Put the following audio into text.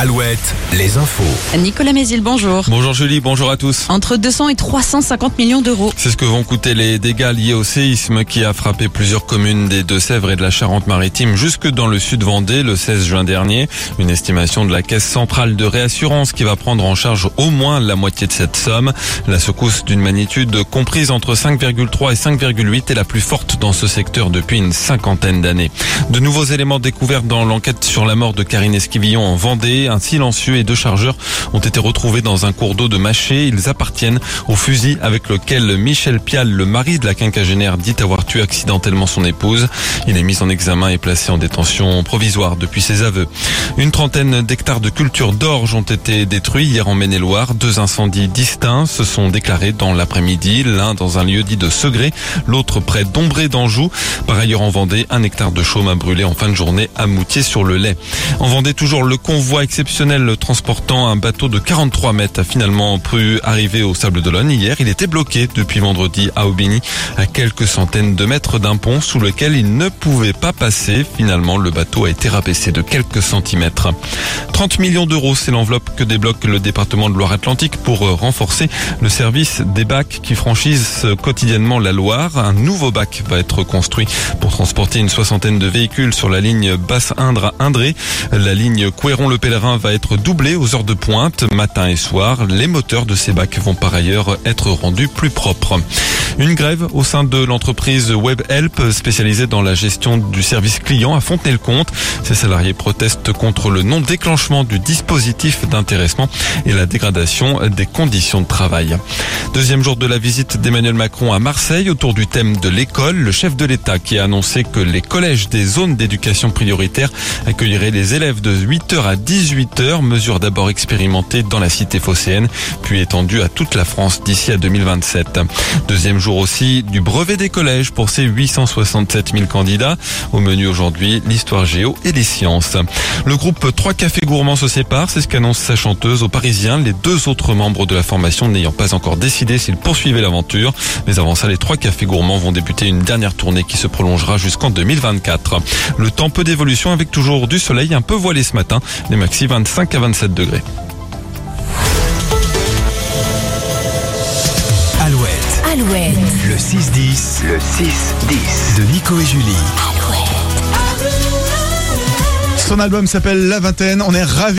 Alouette, les infos. Nicolas Mézil, bonjour. Bonjour Julie, bonjour à tous. Entre 200 et 350 millions d'euros. C'est ce que vont coûter les dégâts liés au séisme qui a frappé plusieurs communes des Deux-Sèvres et de la Charente-Maritime jusque dans le sud Vendée le 16 juin dernier. Une estimation de la Caisse centrale de réassurance qui va prendre en charge au moins la moitié de cette somme. La secousse d'une magnitude comprise entre 5,3 et 5,8 est la plus forte dans ce secteur depuis une cinquantaine d'années. De nouveaux éléments découverts dans l'enquête sur la mort de Karine Esquivillon en Vendée. Un silencieux et deux chargeurs ont été retrouvés dans un cours d'eau de Maché. Ils appartiennent au fusil avec lequel Michel Pial, le mari de la quinquagénaire, dit avoir tué accidentellement son épouse. Il est mis en examen et placé en détention provisoire depuis ses aveux. Une trentaine d'hectares de culture d'orge ont été détruits hier en Maine-et-Loire. Deux incendies distincts se sont déclarés dans l'après-midi, l'un dans un lieu dit de Segré, l'autre près d'Ombré d'Anjou. Par ailleurs en Vendée, un hectare de chaume a brûlé en fin de journée à Moutier-sur-le-Lait. En Vendée, toujours le convoi exceptionnel transportant un bateau de 43 mètres a finalement pu arriver au Sable d'Olonne. Hier, il était bloqué depuis vendredi à Aubigny, à quelques centaines de mètres d'un pont sous lequel il ne pouvait pas passer. Finalement, le bateau a été rabaissé de quelques centimètres. 30 millions d'euros, c'est l'enveloppe que débloque le département de Loire-Atlantique pour renforcer le service des bacs qui franchissent quotidiennement la Loire. Un nouveau bac va être construit pour transporter une soixantaine de véhicules sur la ligne Basse-Indre à Indré. La ligne Couéron-le-Pèlerin va être doublée aux heures de pointe, matin et soir. Les moteurs de ces bacs vont par ailleurs être rendus plus propres. Une grève au sein de l'entreprise WebHelp spécialisée dans la gestion du service client à Fontenay-le-Comte. Ces salariés protestent contre le non-déclenchement du dispositif d'intéressement et la dégradation des conditions de travail. Deuxième jour de la visite d'Emmanuel Macron à Marseille autour du thème de l'école. Le chef de l'État qui a annoncé que les collèges des zones d'éducation prioritaire accueilleraient les élèves de 8h à 18h, mesure d'abord expérimentée dans la cité phocéenne, puis étendue à toute la France d'ici à 2027. Deuxième jour aussi du brevet des collèges pour ces 867 000 candidats. Au menu aujourd'hui, l'histoire géo et les sciences. Le groupe 3 Cafés Gourmands se sépare, c'est ce qu'annonce sa chanteuse aux Parisiens. Les deux autres membres de la formation n'ayant pas encore décidé s'ils poursuivaient l'aventure. Mais avant ça, les 3 Cafés Gourmands vont débuter une dernière tournée qui se prolongera jusqu'en 2024. Le temps peu d'évolution avec toujours du soleil un peu voilé ce matin. Les 25 à 27 degrés. Alouette, Alouette. le 6-10, le 6-10 de Nico et Julie. Son album s'appelle La Vingtaine. On est ravis.